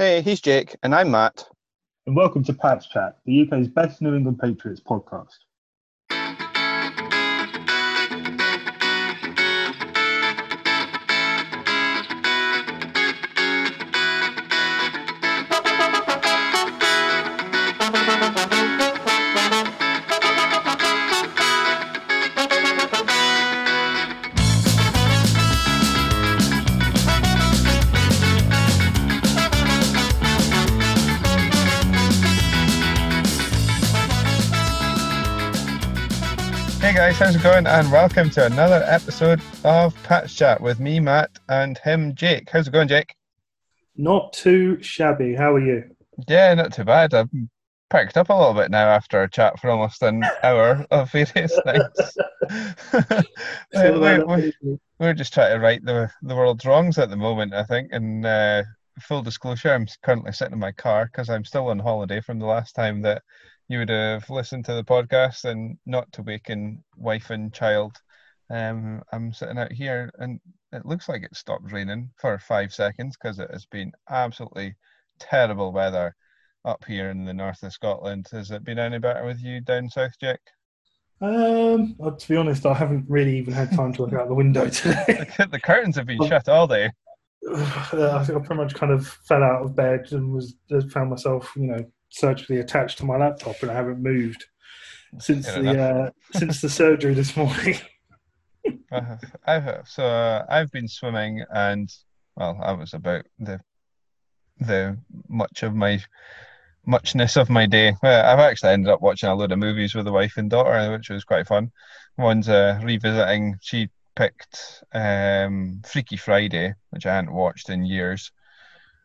Hey, he's Jake, and I'm Matt. And welcome to Pats Chat, the UK's best New England Patriots podcast. How's it going? And welcome to another episode of Pats Chat with me, Matt, and him, Jake. How's it going, Jake? Not too shabby. How are you? Yeah, not too bad. I've perked up a little bit now after a chat for almost an hour of various things. we, we, we, we're just trying to right the the world's wrongs at the moment, I think. And uh, full disclosure, I'm currently sitting in my car because I'm still on holiday from the last time that you would have listened to the podcast and not to waken wife and child. Um, I'm sitting out here and it looks like it stopped raining for five seconds because it has been absolutely terrible weather up here in the north of Scotland. Has it been any better with you down south, Jack? Um, well, to be honest, I haven't really even had time to look out the window today. the curtains have been shut all day. Uh, I think I pretty much kind of fell out of bed and was found myself, you know, surgically attached to my laptop, and I haven't moved since Fair the uh, since the surgery this morning. Uh, I've so uh, I've been swimming and well, I was about the the much of my muchness of my day. Well, I've actually ended up watching a load of movies with the wife and daughter, which was quite fun. One's uh, revisiting. She picked um, Freaky Friday, which I hadn't watched in years,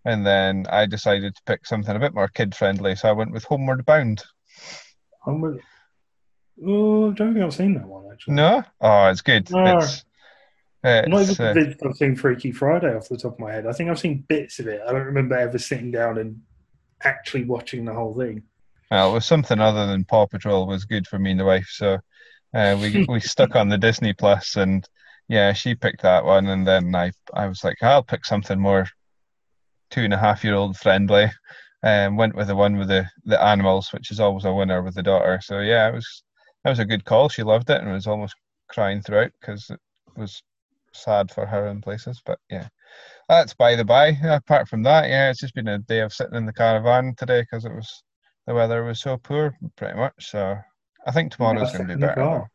and then I decided to pick something a bit more kid friendly, so I went with Homeward Bound. Homeward. Oh, I don't think I've seen that one actually. No, oh, it's good. No. It's, I'm not it's, even uh, I've seen Freaky Friday off the top of my head. I think I've seen bits of it. I don't remember ever sitting down and actually watching the whole thing. well, it was something other than Paw Patrol was good for me and the wife, so uh, we we stuck on the Disney Plus, and yeah, she picked that one, and then I I was like, I'll pick something more two and a half year old friendly. Um, went with the one with the the animals, which is always a winner with the daughter. So yeah, it was that was a good call. She loved it and was almost crying throughout because it was sad for her in places. But yeah, that's by the by. Apart from that, yeah, it's just been a day of sitting in the caravan today because it was the weather was so poor, pretty much. So I think tomorrow's going to be better.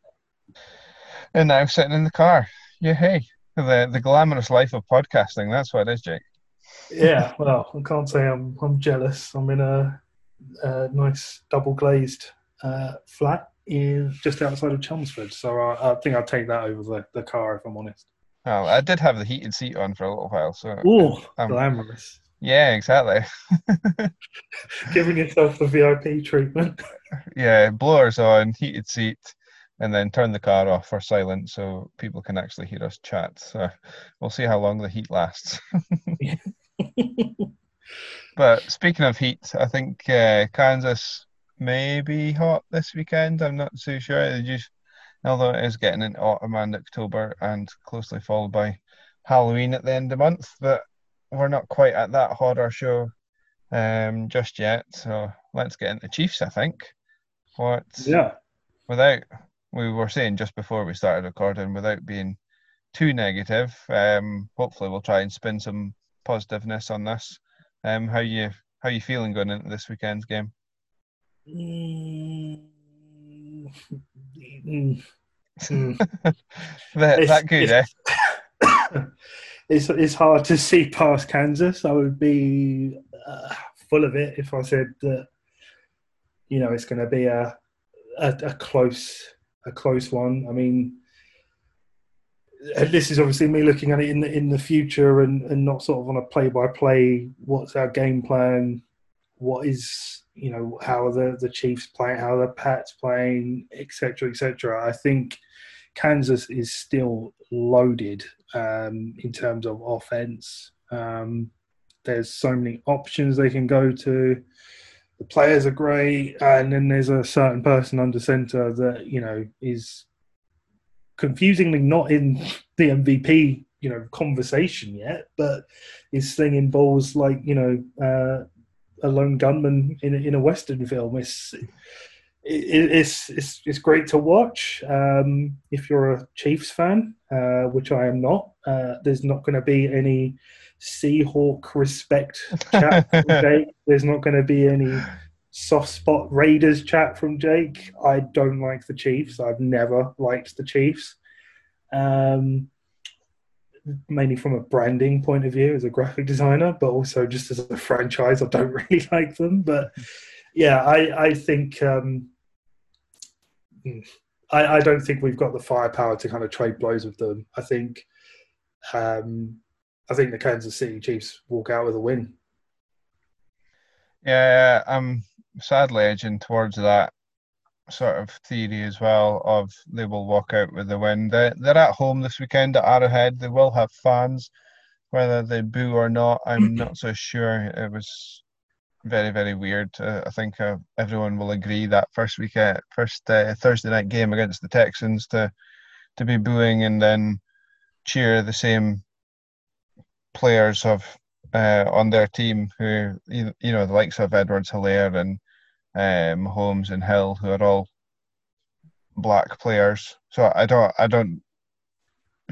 And now sitting in the car. Yeah, hey, the the glamorous life of podcasting. That's what it is, Jake. Yeah, well, I can't say I'm I'm jealous. I'm in a, a nice double glazed uh, flat in just outside of Chelmsford, so I, I think I'll take that over the, the car if I'm honest. Well, I did have the heated seat on for a little while, so Oh, Um, glamorous! yeah, exactly. Giving yourself the VIP treatment. yeah, blowers on, heated seat, and then turn the car off for silent so people can actually hear us chat. So we'll see how long the heat lasts. But speaking of heat, I think uh, Kansas may be hot this weekend. I'm not too sure. They just, although it is getting into autumn and October and closely followed by Halloween at the end of the month, but we're not quite at that horror show um, just yet. So let's get into Chiefs, I think. What yeah, without we were saying just before we started recording, without being too negative, um, hopefully we'll try and spin some positiveness on this. Um, how you how you feeling going into this weekend's game? Mm, mm, that, It's- that good, eh? it's- it's it's hard to see past Kansas. I would be uh, full of it if I said that you know it's going to be a, a a close a close one. I mean, this is obviously me looking at it in the in the future and and not sort of on a play by play. What's our game plan? What is you know how are the the Chiefs playing? How are the Pats playing? Etc. Etc. I think Kansas is still loaded um, in terms of offense. Um, there's so many options they can go to. The players are great, and then there's a certain person under center that you know is confusingly not in the MVP you know conversation yet, but is slinging balls like you know uh, a lone gunman in a, in a western film. It's it, it's it's it's great to watch. Um, if you're a Chiefs fan, uh, which I am not, uh, there's not going to be any Seahawk respect chat There's not going to be any soft spot Raiders chat from Jake. I don't like the Chiefs. I've never liked the Chiefs. Um, mainly from a branding point of view as a graphic designer, but also just as a franchise, I don't really like them. But yeah, I, I think um, I, I, don't think we've got the firepower to kind of trade blows with them. I think um, I think the Kansas City Chiefs walk out with a win. Yeah, I'm sadly edging towards that sort of theory as well of they will walk out with the win. They're, they're at home this weekend at Arrowhead. They will have fans, whether they boo or not. I'm not so sure. It was very very weird. Uh, I think uh, everyone will agree that first week, uh, first uh, Thursday night game against the Texans to to be booing and then cheer the same players of uh, on their team who you, know the likes of Edwards Helaire and um, Holmes and Hill who are all black players. So I don't I don't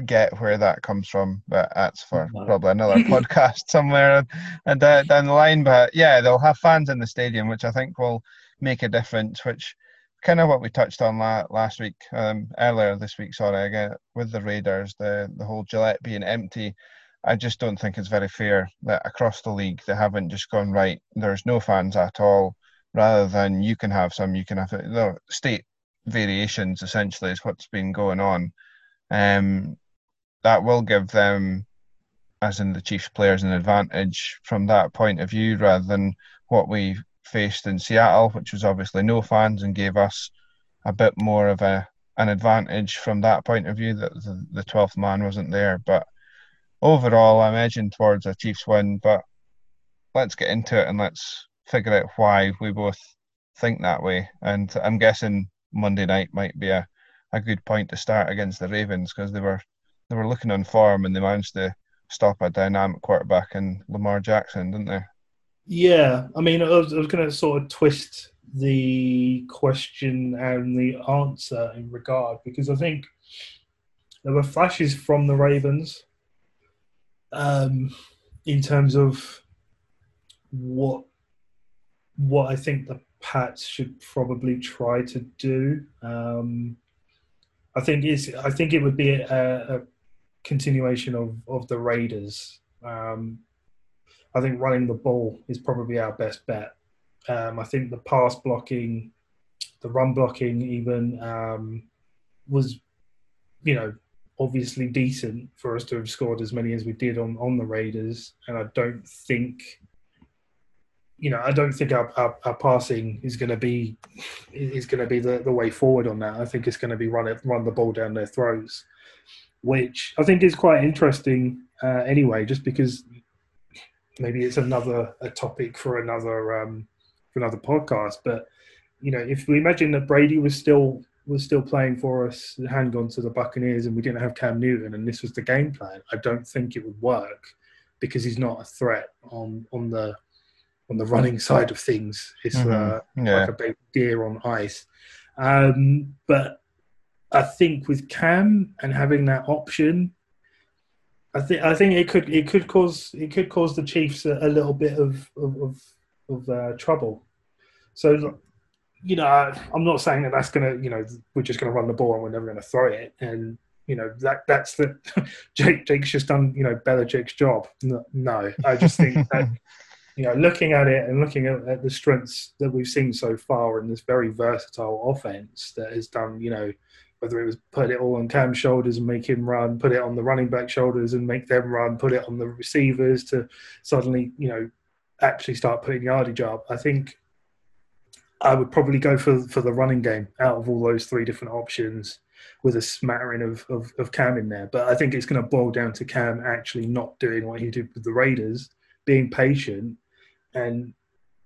get where that comes from, but that's for probably another podcast somewhere and uh, down the line. But yeah, they'll have fans in the stadium, which I think will make a difference. Which kind of what we touched on la- last week, um, earlier this week. Sorry, again with the Raiders, the the whole Gillette being empty. I just don't think it's very fair that across the league they haven't just gone right. There's no fans at all, rather than you can have some, you can have the state variations. Essentially, is what's been going on. Um, that will give them, as in the Chiefs players, an advantage from that point of view, rather than what we faced in Seattle, which was obviously no fans and gave us a bit more of a an advantage from that point of view that the, the 12th man wasn't there. But overall, I'm edging towards a Chiefs win. But let's get into it and let's figure out why we both think that way. And I'm guessing Monday night might be a, a good point to start against the Ravens because they were they were looking on form and they managed to stop a dynamic quarterback in Lamar Jackson, didn't they? Yeah, I mean, I was, I was going to sort of twist the question and the answer in regard because I think there were flashes from the Ravens um, in terms of what what I think the Pats should probably try to do. Um, I think is I think it would be a, a continuation of, of the Raiders. Um, I think running the ball is probably our best bet. Um, I think the pass blocking, the run blocking, even um, was, you know, obviously decent for us to have scored as many as we did on on the Raiders. And I don't think, you know, I don't think our, our, our passing is going to be is going to be the, the way forward on that. I think it's going to be run it run the ball down their throats which I think is quite interesting uh, anyway, just because maybe it's another a topic for another um, for another podcast. But you know, if we imagine that Brady was still was still playing for us, had gone to the Buccaneers, and we didn't have Cam Newton, and this was the game plan, I don't think it would work because he's not a threat on on the on the running side of things. It's mm-hmm. uh, yeah. like a big deer on ice. Um, but I think with Cam and having that option, I think I think it could it could cause it could cause the Chiefs a, a little bit of of, of, of uh, trouble. So, you know, I'm not saying that that's gonna you know we're just gonna run the ball and we're never gonna throw it, and you know that that's the Jake Jake's just done you know Belichick's job. No, no I just think that. You know, looking at it and looking at, at the strengths that we've seen so far in this very versatile offense that has done, you know, whether it was put it all on Cam's shoulders and make him run, put it on the running back shoulders and make them run, put it on the receivers to suddenly, you know, actually start putting yardage up. I think I would probably go for for the running game out of all those three different options with a smattering of, of, of Cam in there. But I think it's going to boil down to Cam actually not doing what he did with the Raiders, being patient and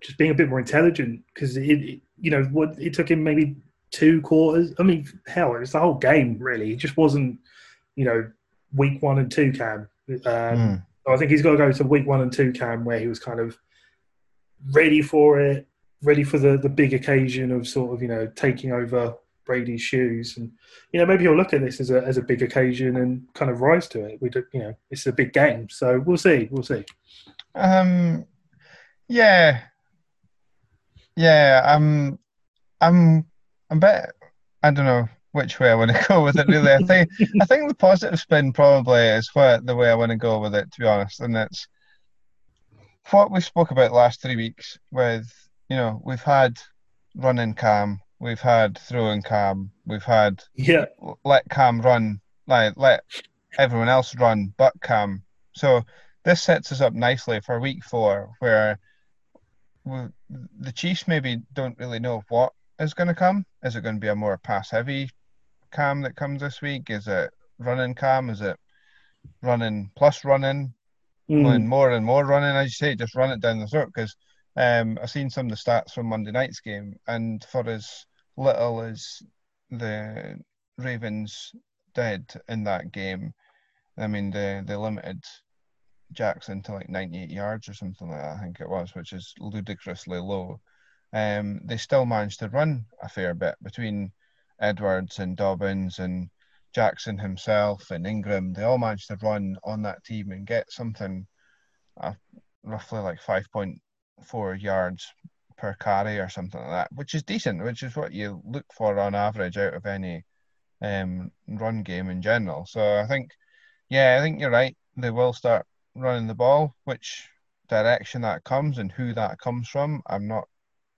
just being a bit more intelligent because it, it, you know what it took him maybe two quarters. I mean, hell, it was the whole game really. It just wasn't, you know, week one and two cam. Um, mm. I think he's got to go to week one and two cam where he was kind of ready for it, ready for the, the big occasion of sort of, you know, taking over Brady's shoes. And, you know, maybe he'll look at this as a, as a big occasion and kind of rise to it. We do, you know, it's a big game. So we'll see. We'll see. Um, yeah. Yeah. I'm, I'm, I'm bet, I don't know which way I want to go with it. Really, I think I think the positive spin probably is what the way I want to go with it. To be honest, and it's what we spoke about last three weeks. With you know, we've had running cam, we've had throwing cam, we've had yeah let cam run, like let everyone else run, but cam. So this sets us up nicely for week four, where we, the Chiefs maybe don't really know what is going to come. Is it going to be a more pass heavy cam that comes this week? Is it running cam? Is it running plus running? Mm. more and more running, as you say, just run it down the throat. Because um, I've seen some of the stats from Monday night's game, and for as little as the Ravens did in that game, I mean, they, they limited Jackson to like 98 yards or something like that, I think it was, which is ludicrously low. Um, they still managed to run a fair bit between Edwards and Dobbins and Jackson himself and Ingram, they all managed to run on that team and get something uh, roughly like 5.4 yards per carry or something like that, which is decent, which is what you look for on average out of any um, run game in general. So I think, yeah, I think you're right. They will start running the ball. Which direction that comes and who that comes from, I'm not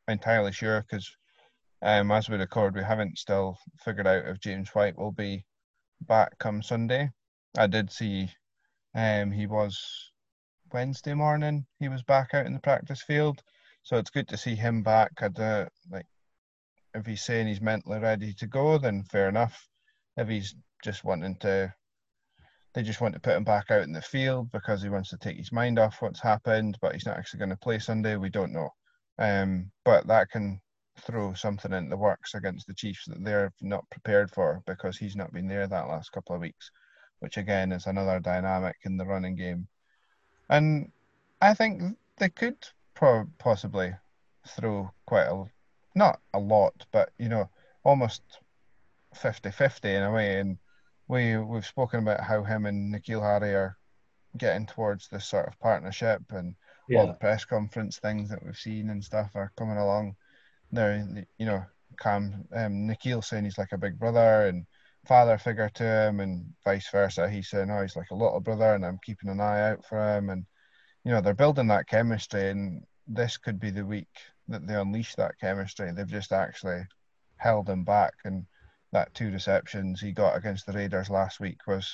entirely sure because um, as we record, we haven't still figured out if James White will be back come Sunday. I did see um, he was Wednesday morning. He was back out in the practice field, so it's good to see him back. I'd uh, like if he's saying he's mentally ready to go, then fair enough. If he's just wanting to, they just want to put him back out in the field because he wants to take his mind off what's happened, but he's not actually going to play Sunday. We don't know. Um, but that can throw something in the works against the Chiefs that they're not prepared for because he's not been there that last couple of weeks, which again is another dynamic in the running game. And I think they could pro- possibly throw quite a not a lot, but you know, almost 50-50 in a way. And we we've spoken about how him and N'Keal Harry are getting towards this sort of partnership and yeah. all the press conference things that we've seen and stuff are coming along Now, you know, Cam um, N'Keal saying he's like a big brother and father figure to him, and vice versa. He's saying, "Oh, he's like a little brother," and I'm keeping an eye out for him. And you know, they're building that chemistry, and this could be the week that they unleash that chemistry. They've just actually held him back, and that two receptions he got against the Raiders last week was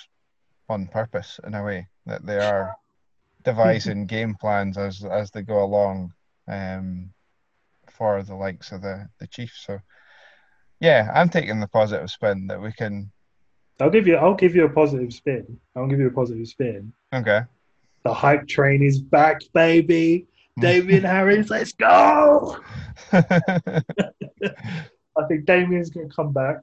on purpose in a way that they are devising game plans as as they go along. Um, for the likes of the the Chiefs. So yeah, I'm taking the positive spin that we can. I'll give you. I'll give you a positive spin. I'll give you a positive spin. Okay. The hype train is back, baby. Damien Harris, let's go. I think Damien's going to come back.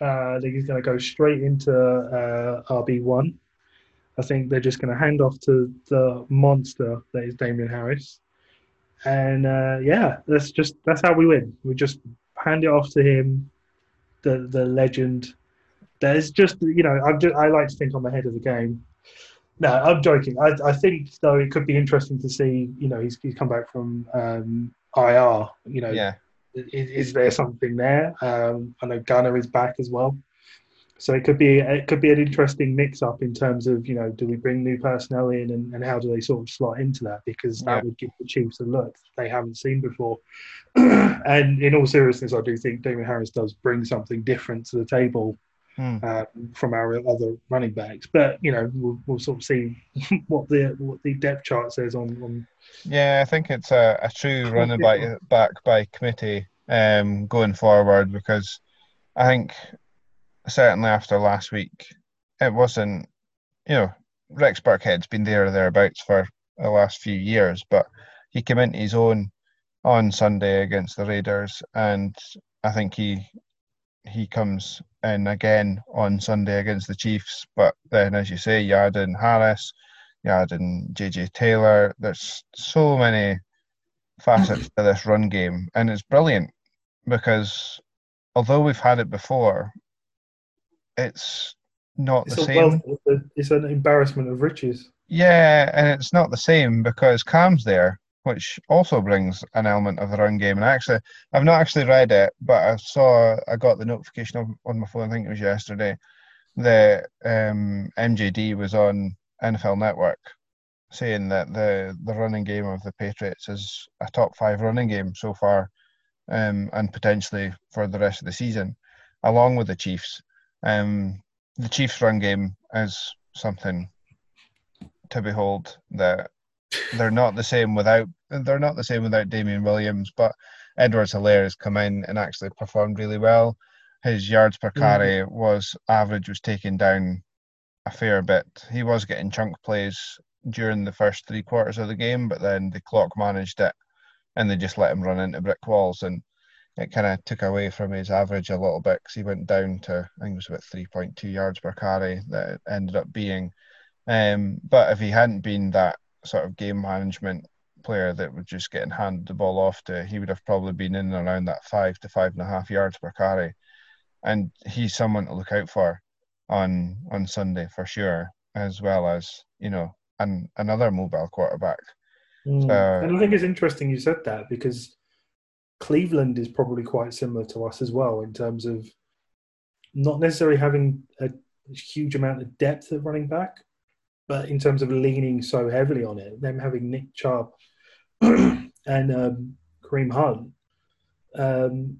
Uh, I think he's going to go straight into uh, RB one. I think they're just going to hand off to the monster that is Damien Harris. And uh, yeah, that's just that's how we win. We just hand it off to him, the the legend. There's just you know I'm just, I like to think I'm ahead of the game. No, I'm joking. I, I think though it could be interesting to see. You know, he's, he's come back from um, IR. You know, yeah. Is, is there something there? Um, I know Gunner is back as well. So it could be it could be an interesting mix up in terms of you know do we bring new personnel in and, and how do they sort of slot into that because that yeah. would give the Chiefs a look they haven't seen before. and in all seriousness, I do think Damien Harris does bring something different to the table hmm. uh, from our other running backs. But you know we'll, we'll sort of see what the what the depth chart says on. on... Yeah, I think it's a, a true running back back by committee um, going forward because I think certainly after last week, it wasn't, you know, Rex Burkhead's been there or thereabouts for the last few years, but he came into his own on Sunday against the Raiders, and I think he he comes in again on Sunday against the Chiefs. But then, as you say, add in Harris, add in JJ Taylor. There's so many facets to this run game, and it's brilliant because although we've had it before, it's not It's, the same. wealth, it's, an embarrassment of riches. Yeah, and it's not the same because Cam's there, which also brings an element of the run game. And actually, I've not actually read it, but I saw, I got the notification on, on my phone, I think it was yesterday, that um, MJD was on NFL Network saying that the, the running game of the Patriots is a top five running game so far um, and potentially for the rest of the season, along with the Chiefs. Um, the Chiefs' run game is something to behold that they're not the same without they're not the same without Damien Williams, but Edwards Helaire has come in and actually performed really well. His yards per carry was average was taken down a fair bit. He was getting chunk plays during the first three quarters of the game, but then the clock managed it and they just let him run into brick walls and it kind of took away from his average a little bit because he went down to I think it was about 3.2 yards per carry that it ended up being. Um, but if he hadn't been that sort of game management player that was just getting handed the ball off to, he would have probably been in and around that five to five and a half yards per carry. And he's someone to look out for on on Sunday for sure, as well as you know, and another mobile quarterback. Mm. So- and I think it's interesting you said that because Cleveland is probably quite similar to us as well in terms of not necessarily having a huge amount of depth at running back, but in terms of leaning so heavily on it, them having Nick Chubb and um, Kareem Hunt. Um,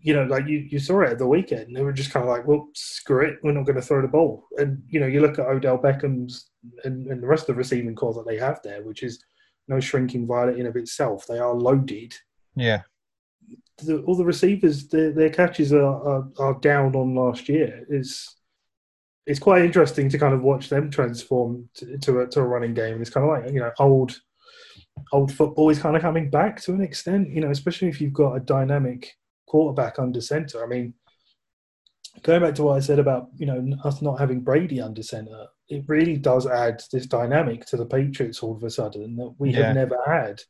you know, like you, you saw it at the weekend. They were just kind of like, well, screw it, we're not going to throw the ball. And you know, you look at Odell Beckham's and, and the rest of the receiving corps that they have there, which is no shrinking violet in of itself. They are loaded. Yeah, The, all the receivers, their, their catches are, are, are down on last year. It's it's quite interesting to kind of watch them transform to, to, a, to a running game. It's kind of like you know old old football is kind of coming back to an extent. You know, especially if you've got a dynamic quarterback under center. I mean, going back to what I said about you know us not having Brady under center, it really does add this dynamic to the Patriots all of a sudden that we Yeah. have never had.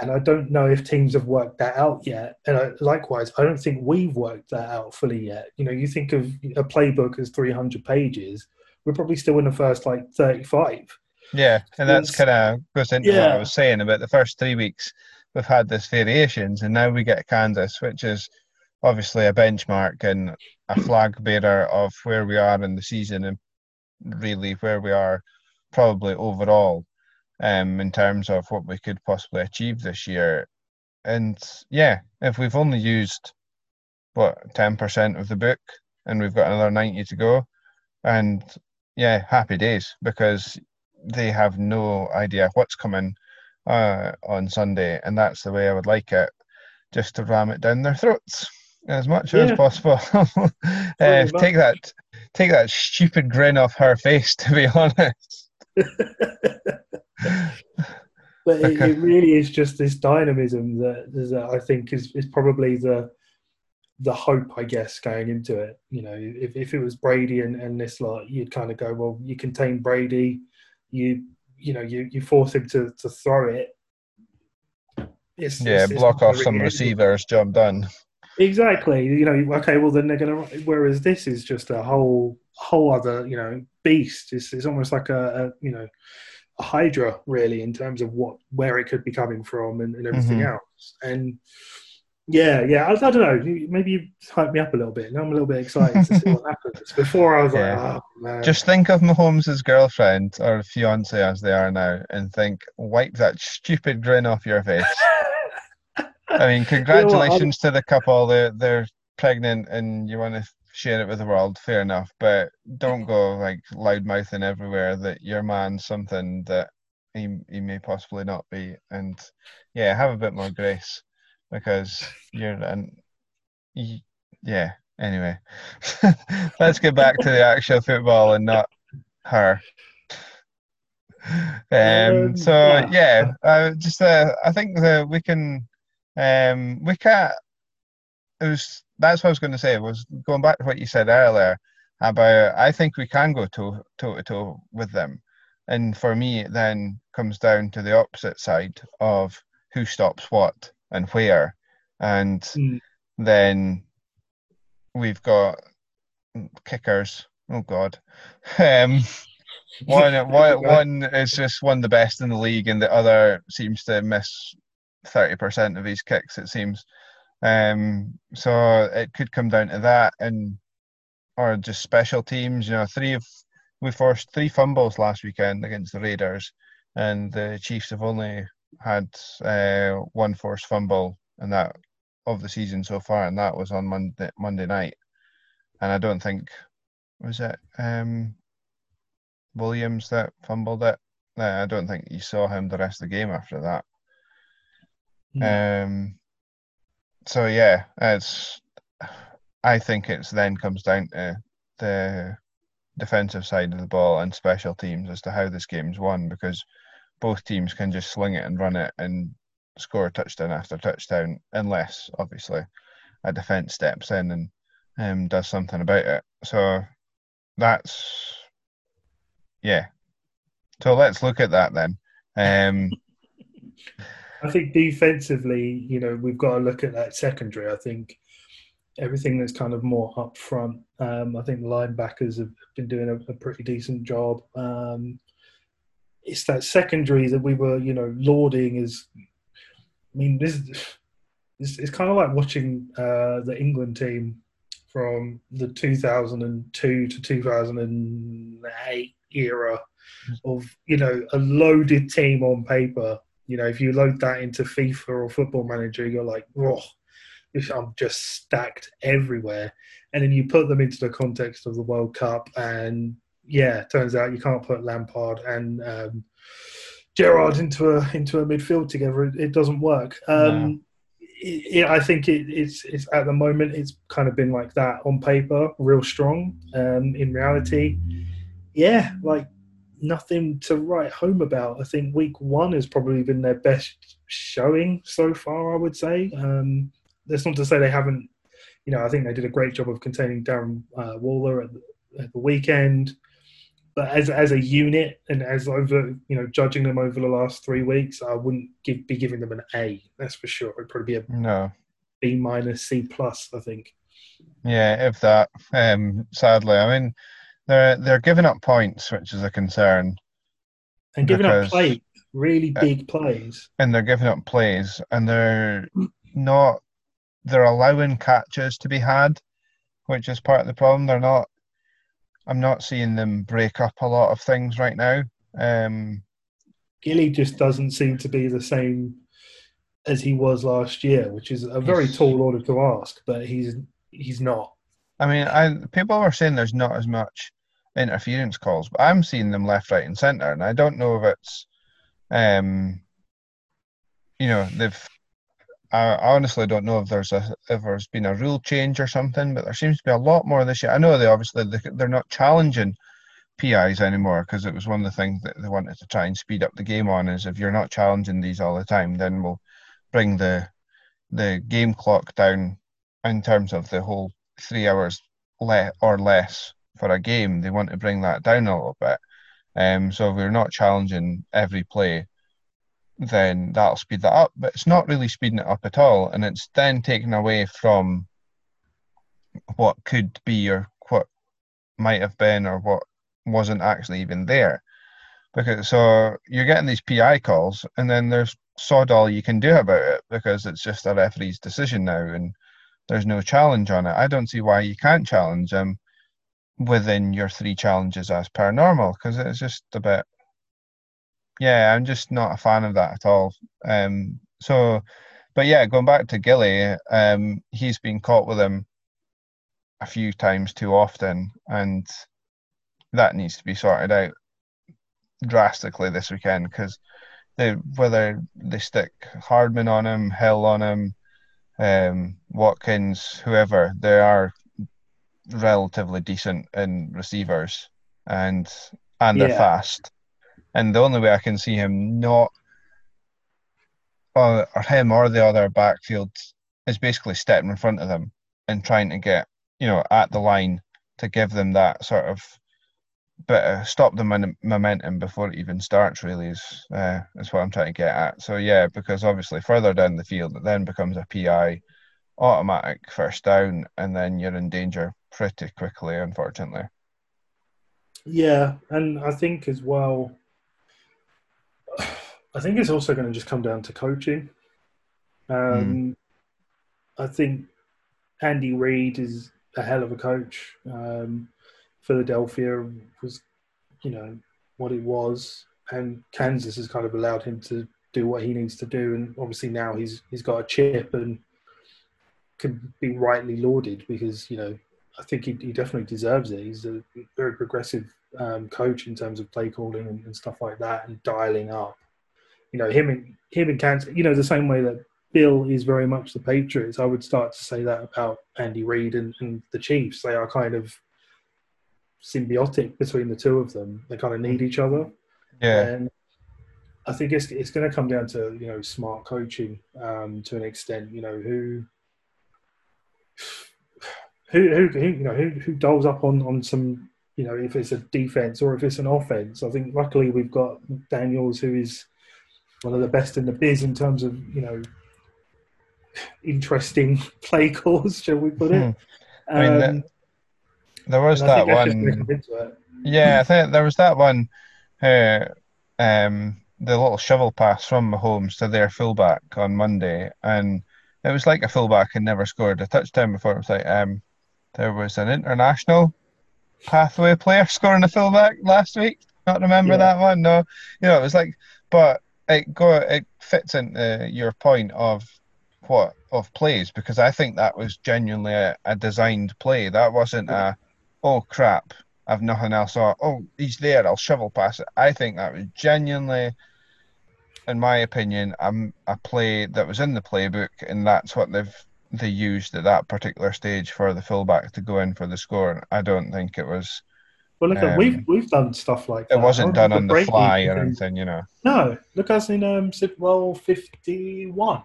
And I don't know if teams have worked that out yet. And I, likewise, I don't think we've worked that out fully yet. You know, you think of a playbook as 300 pages, we're probably still in the first like 35. yeah, and that's kind of goes into what I was saying about the first three weeks. We've had this variations, and now we get Kansas, which is obviously a benchmark and a flag bearer of where we are in the season and really where we are probably overall um, in terms of what we could possibly achieve this year. And yeah, if we've only used what ten percent of the book and we've got another ninety to go, and yeah, happy days because they have no idea what's coming uh, on Sunday, and that's the way I would like it, just to ram it down their throats as much as possible. uh, take that, take that stupid grin off her face. To be honest, But it, Okay. it really is just this dynamism that, that I think is, is probably the the hope, I guess, going into it. You know, if, if it was Brady and, and this lot, you'd kind of go, well, you contain Brady, you you know, you, you force him to, to throw it. It's, yeah, it's- it's block not off some receivers, job done. Exactly. You know, okay, well then they're gonna. Whereas this is just a whole whole other you know beast. It's, it's almost like a, a you know a hydra really in terms of what where it could be coming from and, and everything Mhm. else. And yeah, yeah, I, I don't know. Maybe you hype me up a little bit. Now I'm a little bit excited to see what happens. Before I was Yeah. like, oh Just think of Mahomes' girlfriend or fiance as they are now, and think, wipe that stupid grin off your face. I mean, congratulations to the couple. They're they're pregnant, and you want to share it with the world. Fair enough, but don't go like loud mouthing everywhere that your man's something that he he may possibly not be. And yeah, have a bit more grace because you're and y- yeah. Anyway, let's get back to the actual football and not her. Um, Um, so yeah. yeah, uh, just uh, I think that we can um, we can't. it was that's what I was going to say. Was going back to what you said earlier about I think we can go toe toe to toe with them, and for me it then comes down to the opposite side of who stops what and where, and mm. then we've got kickers. Oh God. Um, one, one, one is just one of the best in the league, and the other seems to miss thirty percent of his kicks. It seems. Um, so it could come down to that, and or just special teams. You know, three of we forced three fumbles last weekend against the Raiders, and the Chiefs have only had uh, one forced fumble, and that of the season so far, and that was on Monday Monday night. And I don't think was it um, Williams that fumbled it. I don't think you saw him the rest of the game after that. Mm. Um, so yeah, it's. I think it's then comes down to the defensive side of the ball and special teams as to how this game's won because both teams can just sling it and run it and score touchdown after touchdown unless obviously a defense steps in and um, does something about it. So that's yeah. So let's look at that then. Um, I think defensively, you know, we've got to look at that secondary. I think everything that's kind of more up front. Um, I think the linebackers have been doing a, a pretty decent job. Um, it's that secondary that we were, you know, lauding is. I mean, this it's, it's kind of like watching uh, the England team from the 2002 to 2008 era of you know a loaded team on paper. You know, if you load that into FIFA or Football Manager, you're like, oh, I'm just stacked everywhere. And then you put them into the context of the World Cup, and yeah, turns out you can't put Lampard and um, Gerrard into a into a midfield together. It, it doesn't work. Um, no. it, I think it, it's it's at the moment it's kind of been like that on paper, real strong. Um, in reality, yeah, like nothing to write home about. I think week one has probably been their best showing so far. I would say. Um, that's not to say they haven't. You know, I think they did a great job of containing Darren uh, Waller at the, at the weekend but as as a unit and as over you know judging them over the last three weeks, I wouldn't give, be giving them an A. That's for sure. It'd probably be a no B minus C plus. I think. Yeah, if that. Um, sadly, I mean, they're they're giving up points, which is a concern. And giving because, up plays, really uh, big plays. And they're giving up plays, and they're not. They're allowing catches to be had, which is part of the problem. They're not I'm not seeing them break up a lot of things right now. Um, Gilly just doesn't seem to be the same as he was last year, which is a very tall order to ask, but he's he's not. I mean, I people are saying there's not as much interference calls, but I'm seeing them left, right, and centre, and I don't know if it's, um, you know, they've I honestly don't know if there's a if there's been a rule change or something, but there seems to be a lot more this year. I know they obviously they're not challenging PIs anymore because it was one of the things that they wanted to try and speed up the game on. Is if you're not challenging these all the time, then we'll bring the the game clock down in terms of the whole three hours le- or less for a game. They want to bring that down a little bit. Um, so if we're not challenging every play, then that'll speed that up. But it's not really speeding it up at all, and it's then taken away from what could be or what might have been or what wasn't actually even there. Because so you're getting these PI calls, and then there's sod all you can do about it because it's just a referee's decision now, and there's no challenge on it. I don't see why you can't challenge them within your three challenges as per normal because it's just a bit yeah, I'm just not a fan of that at all. Um, so, but yeah, going back to Gilly, um, he's been caught with him a few times too often, and that needs to be sorted out drastically this weekend because they whether they stick Hardman on him, Hill on him, um, Watkins, whoever, they are relatively decent in receivers and and they're fast. And the only way I can see him not, or, or him or the other backfield is basically stepping in front of them and trying to get you know at the line to give them that sort of of stop the momentum before it even starts. Really is uh, is what I'm trying to get at. So yeah, because obviously further down the field, it then becomes a PI, automatic first down, and then you're in danger pretty quickly, unfortunately. Yeah, and I think as well. I think it's also going to just come down to coaching. Um, mm. I think Andy Reid is a hell of a coach. Um, Philadelphia was, you know, what it was, and Kansas has kind of allowed him to do what he needs to do. And obviously now he's he's got a chip and can be rightly lauded because you know I think he, he definitely deserves it. He's a very progressive um, coach in terms of play calling and, and, stuff like that and dialing up. You know him and him and Kansas. You know the same way that Bill is very much the Patriots. I would start to say that about Andy Reid and, and the Chiefs. They are kind of symbiotic between the two of them. They kind of need each other. Yeah. And I think it's it's going to come down to you know smart coaching um, to an extent. You know who. Who, who, who you know who, who doles up on, on some you know if it's a defense or if it's an offense. I think luckily we've got Daniels who is one of the best in the biz in terms of you know interesting play calls, shall we put it? Hmm. I mean, um, there was that one. Yeah, I think there was that one. Uh, um, the little shovel pass from Mahomes to their fullback on Monday, and it was like a fullback had never scored a touchdown before. It was like um, there was an international pathway player scoring a fullback last week. Not remember yeah. that one. No, you know it was like, but it go it fits into your point of what of plays because I think that was genuinely a, a designed play. That wasn't a oh crap, I've nothing else. Or oh, he's there, I'll shovel past it. I think that was genuinely, in my opinion, um, a play that was in the playbook, and that's what they've they used at that particular stage for the fullback to go in for the score. I don't think it was. Well, look, um, we've we've done stuff like that. It wasn't done on the fly or anything, you know. No, look us in um, well fifty one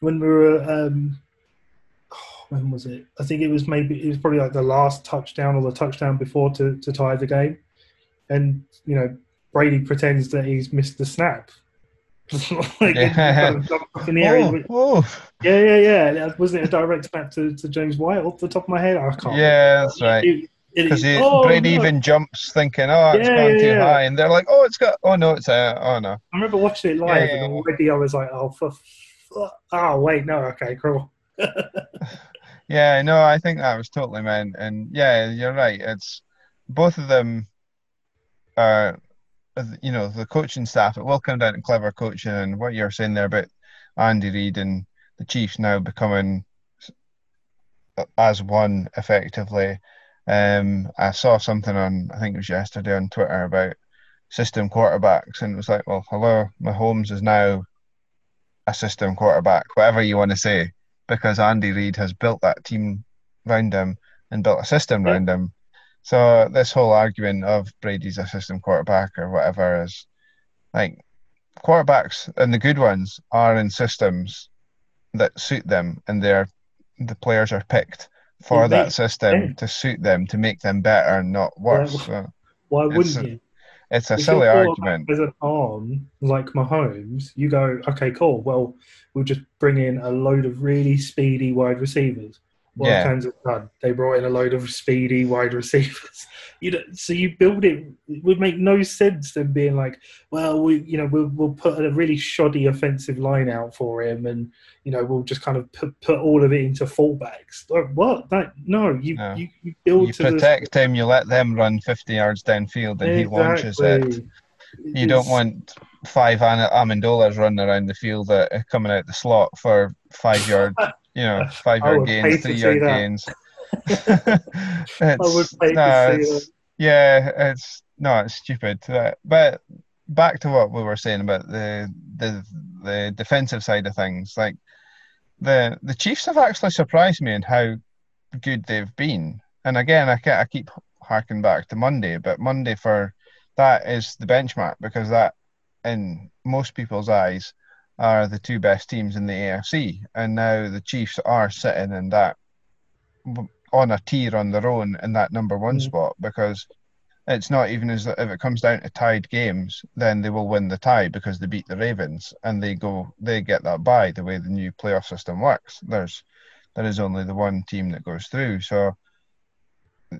when we were um, when was it? I think it was maybe it was probably like the last touchdown or the touchdown before to, to tie the game, and you know Brady pretends that he's missed the snap. like yeah. oh, oh. yeah, yeah, yeah. Wasn't it a direct snap to, to James White off the top of my head? I can't. Yeah, that's right. Because oh, Brady no. even jumps thinking, "Oh, it's yeah, gone yeah, too yeah. high," and they're like, "Oh, it's got. Oh no, it's a. Uh, oh no." I remember watching it live, and already I was like, "Oh, for oh wait, no, okay, cool. yeah, no, I think that was totally meant, and yeah, you're right. It's both of them are, you know, the coaching staff. It will come down to clever coaching, and what you're saying there about Andy Reid and the Chiefs now becoming as one effectively. Um, I saw something on, I think it was yesterday on Twitter about system quarterbacks, and it was like, well, hello, Mahomes is now a system quarterback, whatever you want to say, because Andy Reid has built that team around him and built a system around him. So this whole argument of Brady's a system quarterback or whatever is like quarterbacks and the good ones are in systems that suit them and they're the players are picked for that system to suit them to make them better and not worse. Why, so why wouldn't you? It's a if silly argument. As an arm like Mahomes, you go, okay, cool. Well, we'll just bring in a load of really speedy wide receivers. What yeah. Kansas done? They brought in a load of speedy wide receivers. You know, so you build it. It would make no sense them being like, well, we, you know, we'll, we'll put a really shoddy offensive line out for him, and you know, we'll just kind of put, put all of it into fullbacks. Like, what? That no, you no. You, you build. You protect the... him. You let them run fifty yards downfield, and exactly. he launches it. You don't want five Amendolas running around the field uh, coming out the slot for five yard you know, five yard gains, three yard gains. it's, no, it's, yeah, it's no, it's stupid. But back to what we were saying about the the the defensive side of things, like the the Chiefs have actually surprised me in how good they've been. And again, I, I keep harking back to Monday, but Monday for that is the benchmark because that, in most people's eyes, are the two best teams in the AFC, and now the Chiefs are sitting in that on a tier on their own in that number one mm. spot because it's not even as if it comes down to tied games, then they will win the tie because they beat the Ravens and they go they get that by the way the new playoff system works. There's there is only the one team that goes through. So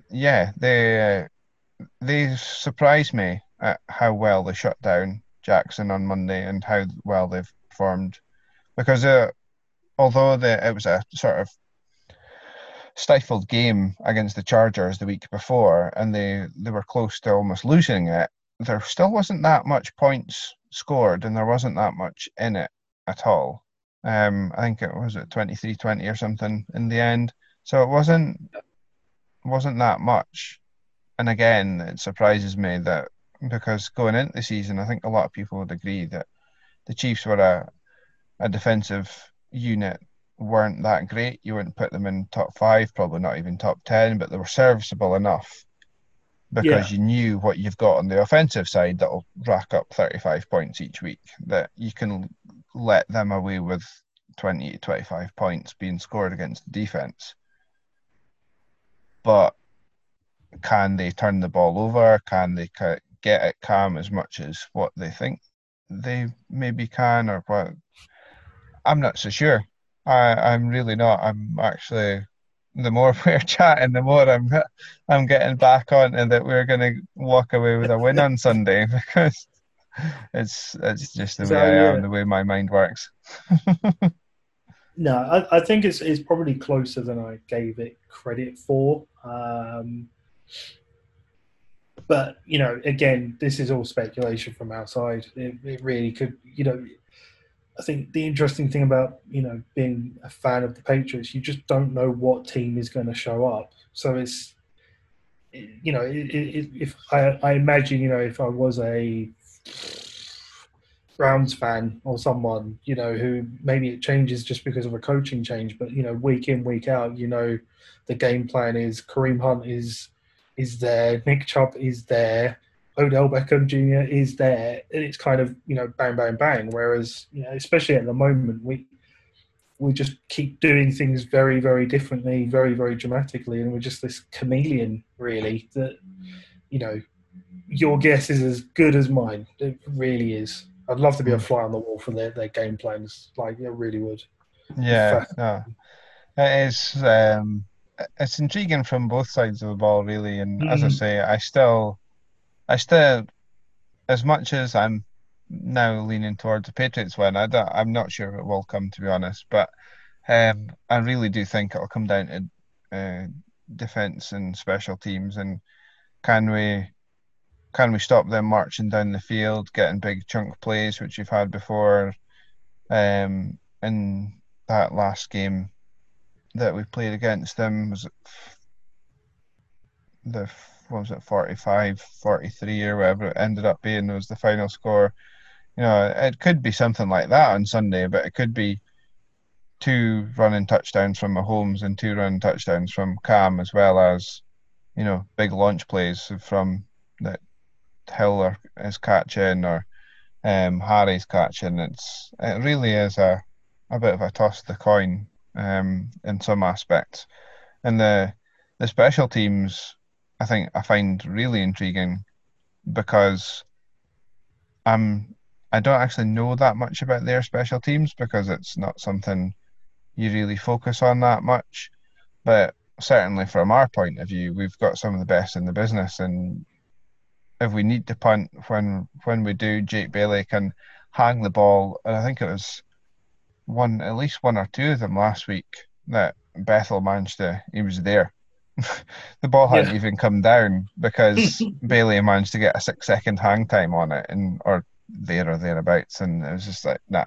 yeah, they uh, they surprised me at how well they shut down Jackson on Monday and how well they've performed because uh, although the, it was a sort of stifled game against the Chargers the week before, and they they were close to almost losing it. There still wasn't that much points scored, and there wasn't that much in it at all. Um, I think it was at 23-20 or something in the end. So it wasn't wasn't that much. And again, it surprises me that because going into the season, I think a lot of people would agree that the Chiefs were a a defensive unit weren't that great. You wouldn't put them in top five, probably not even top ten, but they were serviceable enough because yeah. you knew what you've got on the offensive side that'll rack up 35 points each week. That you can let them away with 20 to 25 points being scored against the defense. But can they turn the ball over? Can they get it calm as much as what they think they maybe can, or what? I'm not so sure. I, I'm really not. I'm actually the more we're chatting, the more I'm I'm getting back on and that we're going to walk away with a win on Sunday because it's it's just the so, way I yeah. am, the way my mind works. no, I, I think it's it's probably closer than I gave it credit for. Um, but you know, again, this is all speculation from outside. It, it really could, you know, I think the interesting thing about you know being a fan of the Patriots, you just don't know what team is going to show up. So it's you know it, it, if I, I, imagine you know if I was a Browns fan or someone you know who maybe it changes just because of a coaching change, but you know week in week out, you know the game plan is Kareem Hunt is is there, Nick Chubb is there Odell Beckham Jr. is there, and it's kind of you know bang bang bang. Whereas you know, especially at the moment, we we just keep doing things very very differently, very very dramatically, and we're just this chameleon really. That you know, your guess is as good as mine. It really is. I'd love to be a fly on the wall for their, their game plans. Like, I really would. Yeah, no. it is. Um, it's intriguing from both sides of the ball, really. And mm. as I mm. say, I still I still, as much as I'm now leaning towards the Patriots win, I am not sure it will come to be honest, but um, I really do think it'll come down to uh, defense and special teams, and can we can we stop them marching down the field, getting big chunk plays, which we've had before, um, in that last game that we played against them was the what was it 45 43 or whatever it ended up being was the final score. You know it could be something like that on sunday but it could be two running touchdowns from Mahomes and two running touchdowns from Cam as well as you know big launch plays from that Hill or is catching or um, Harry's catching. It's it really is a a bit of a toss of the coin um, in some aspects. And the the special teams I think I find really intriguing because I'm I don't actually know that much about their special teams because it's not something you really focus on that much. But certainly from our point of view, we've got some of the best in the business. And if we need to punt when when we do, Jake Bailey can hang the ball. And I think it was one at least one or two of them last week that Bethel managed to he was there. The ball hadn't yeah. even come down because Bailey managed to get a six second hang time on it and or there or thereabouts and it was just like nah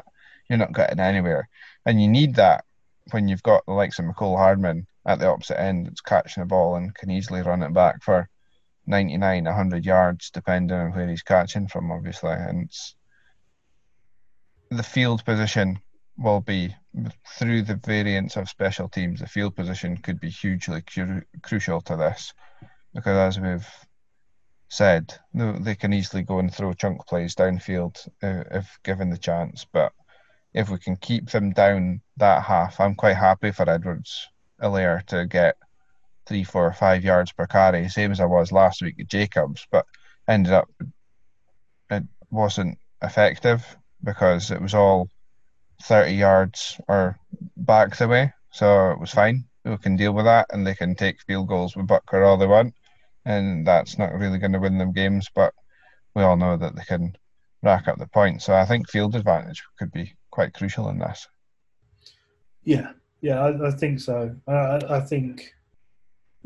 you're not getting anywhere. And you need that when you've got the likes of Mecole Hardman at the opposite end that's catching the ball and can easily run it back for 99 100 yards depending on where he's catching from obviously. And the field position will be through the variance of special teams. The field position could be hugely cru- crucial to this because, as we've said, they can easily go and throw chunk plays downfield if given the chance. But if we can keep them down that half, I'm quite happy for Edwards Helaire to get three, four, five yards per carry, same as I was last week at Jacobs, but ended up it wasn't effective because it was all 30 yards or back away. So it was fine. We can deal with that and they can take field goals with Butker all they want. And that's not really going to win them games, but we all know that they can rack up the points. So I think field advantage could be quite crucial in this. Yeah, yeah, I, I think so. I, I think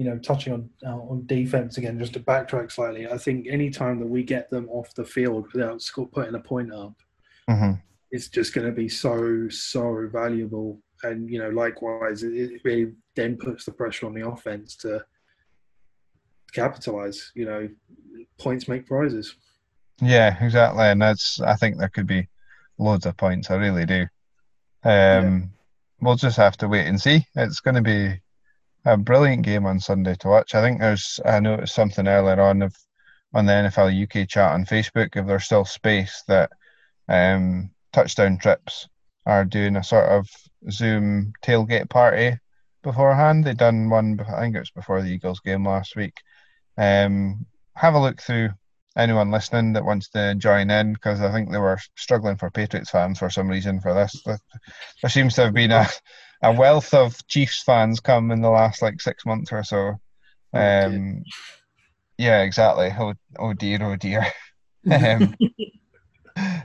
you know, touching on uh, on defense again, just to backtrack slightly, I think any time that we get them off the field without putting a point up, mm-hmm. It's just going to be so so valuable. And you know, likewise, it, it really then puts the pressure on the offense to capitalize. You know, points make prizes. Yeah, exactly, and that's I think there could be loads of points. I really do. Um, yeah. We'll just have to wait and see. It's going to be a brilliant game on Sunday to watch. I think there's I noticed something earlier on of on the NFL UK chat on Facebook if there's still space that um, touchdown trips are doing a sort of Zoom tailgate party beforehand. They done one I think it was before the Eagles game last week. Um, have a look through anyone listening that wants to join in because I think they were struggling for Patriots fans for some reason for this. There seems to have been a a wealth of Chiefs fans come in the last like six months or so. Oh, um, yeah, exactly. Oh, oh dear, oh dear. um,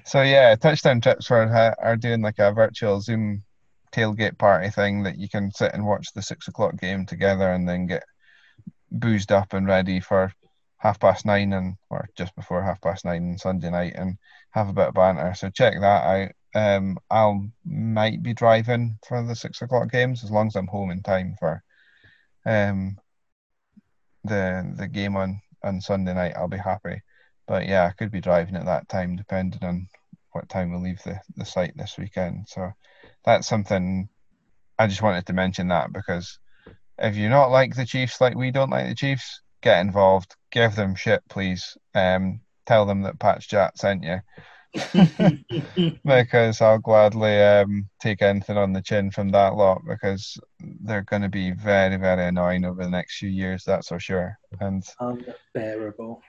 so yeah, touchdown trips for are doing like a virtual Zoom tailgate party thing that you can sit and watch the six o'clock game together and then get boozed up and ready for half past nine and or just before half past nine on Sunday night and have a bit of banter. So check that out. Um, I'll might be driving for the six o'clock games as long as I'm home in time for um the the game on on Sunday night. I'll be happy. But yeah, I could be driving at that time depending on what time we leave the the site this weekend. So that's something I just wanted to mention that because if you're not like the Chiefs, like we don't like the Chiefs, get involved, give them shit, please. Um, tell them that Pats Chat sent you. because I'll gladly um, take anything on the chin from that lot because they're going to be very, very annoying over the next few years. That's for sure. And unbearable.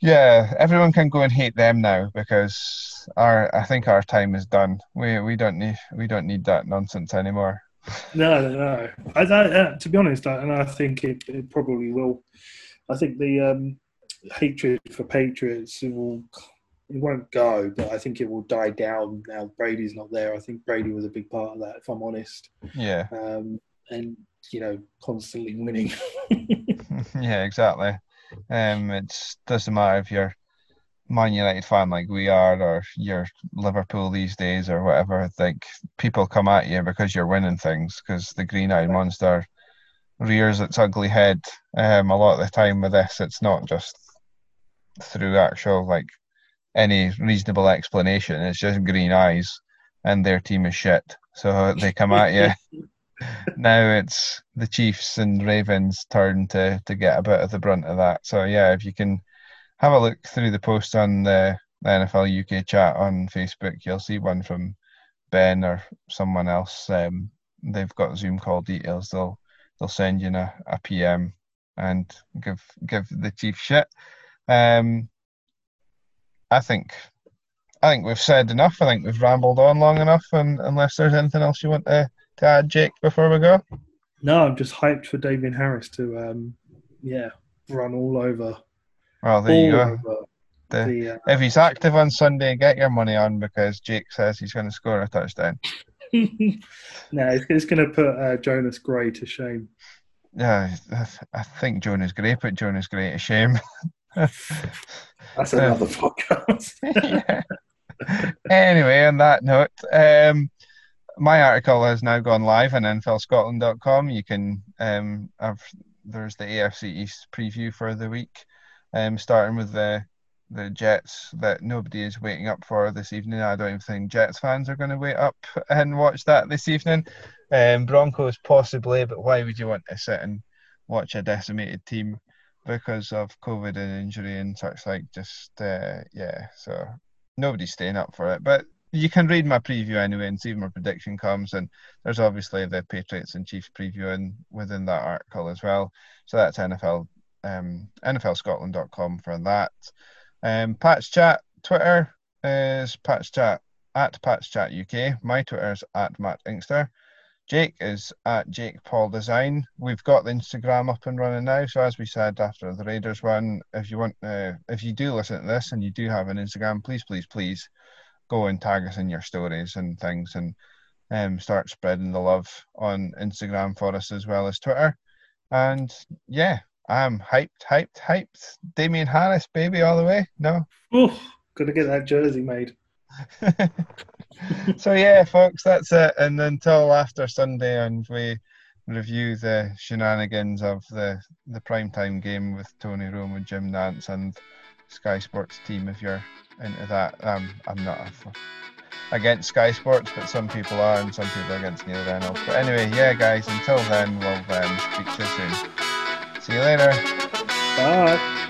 Yeah, everyone can go and hate them now because our I think our time is done. We we don't need we don't need that nonsense anymore. No, no, no. I, I, uh, to be honest, I, and I think it, it probably will. I think the um, hatred for Patriots will it won't go, but I think it will die down now. Brady's not there. I think Brady was a big part of that, if I'm honest. Yeah. Um, and you know, constantly winning. yeah, exactly. Um, it doesn't matter if you're Man United fan like we are, or you're Liverpool these days, or whatever. Like people come at you because you're winning things, because the green-eyed monster rears its ugly head. Um, a lot of the time with this, it's not just through actual like any reasonable explanation. It's just green eyes, and their team is shit. So they come at you. now it's the Chiefs and Ravens' turn to to get a bit of the brunt of that. So yeah, if you can have a look through the post on the, NFL UK chat on Facebook, you'll see one from Ben or someone else. Um, they've got Zoom call details. They'll they'll send you a, a PM and give give the chief shit. Um, I think I think we've said enough. I think we've rambled on long enough. And unless there's anything else you want to, to add, Jake, before we go. No, I'm just hyped for Damien Harris to, um, yeah, run all over. Well, there you go. The, the, uh, if he's active on Sunday, get your money on because Jake says he's going to score a touchdown. no, it's, it's going to put uh, Jonas Gray to shame. Yeah, I think Jonas Gray put Jonas Gray to shame. That's another podcast. anyway, on that note, um, my article has now gone live on NFLScotland.com. You can um, have there's the AFC East preview for the week, um, starting with the the Jets that nobody is waiting up for this evening. I don't even think Jets fans are going to wait up and watch that this evening. Um, Broncos possibly, but why would you want to sit and watch a decimated team because of COVID and injury and such like. Just uh, yeah, so nobody's staying up for it. But you can read my preview anyway and see when my prediction comes. And there's obviously the Patriots and Chiefs preview in, within that article as well. So that's NFL um, NFLScotland.com for that. Um, Pats Chat Twitter is Pats Chat at Pats Chat UK. My Twitter is at Matt Inkster. Jake is at Jake Paul Design. We've got the Instagram up and running now. So as we said after the Raiders one, if you want, uh, if you do listen to this and you do have an Instagram, please, please, please go and tag us in your stories and things, and um, start spreading the love on Instagram for us as well as Twitter. And yeah, I'm hyped, hyped, hyped. Damien Harris, baby, all the way. No. Oh, gotta get that jersey made. so yeah, folks, that's it. And until after Sunday, and we review the shenanigans of the the primetime game with Tony Romo and Jim Nantz and Sky Sports team. If you're into that, um, I'm not against Sky Sports, but some people are, and some people are against Neil Reynolds. But anyway, yeah, guys. Until then, we'll um, speak to you soon. See you later. Bye.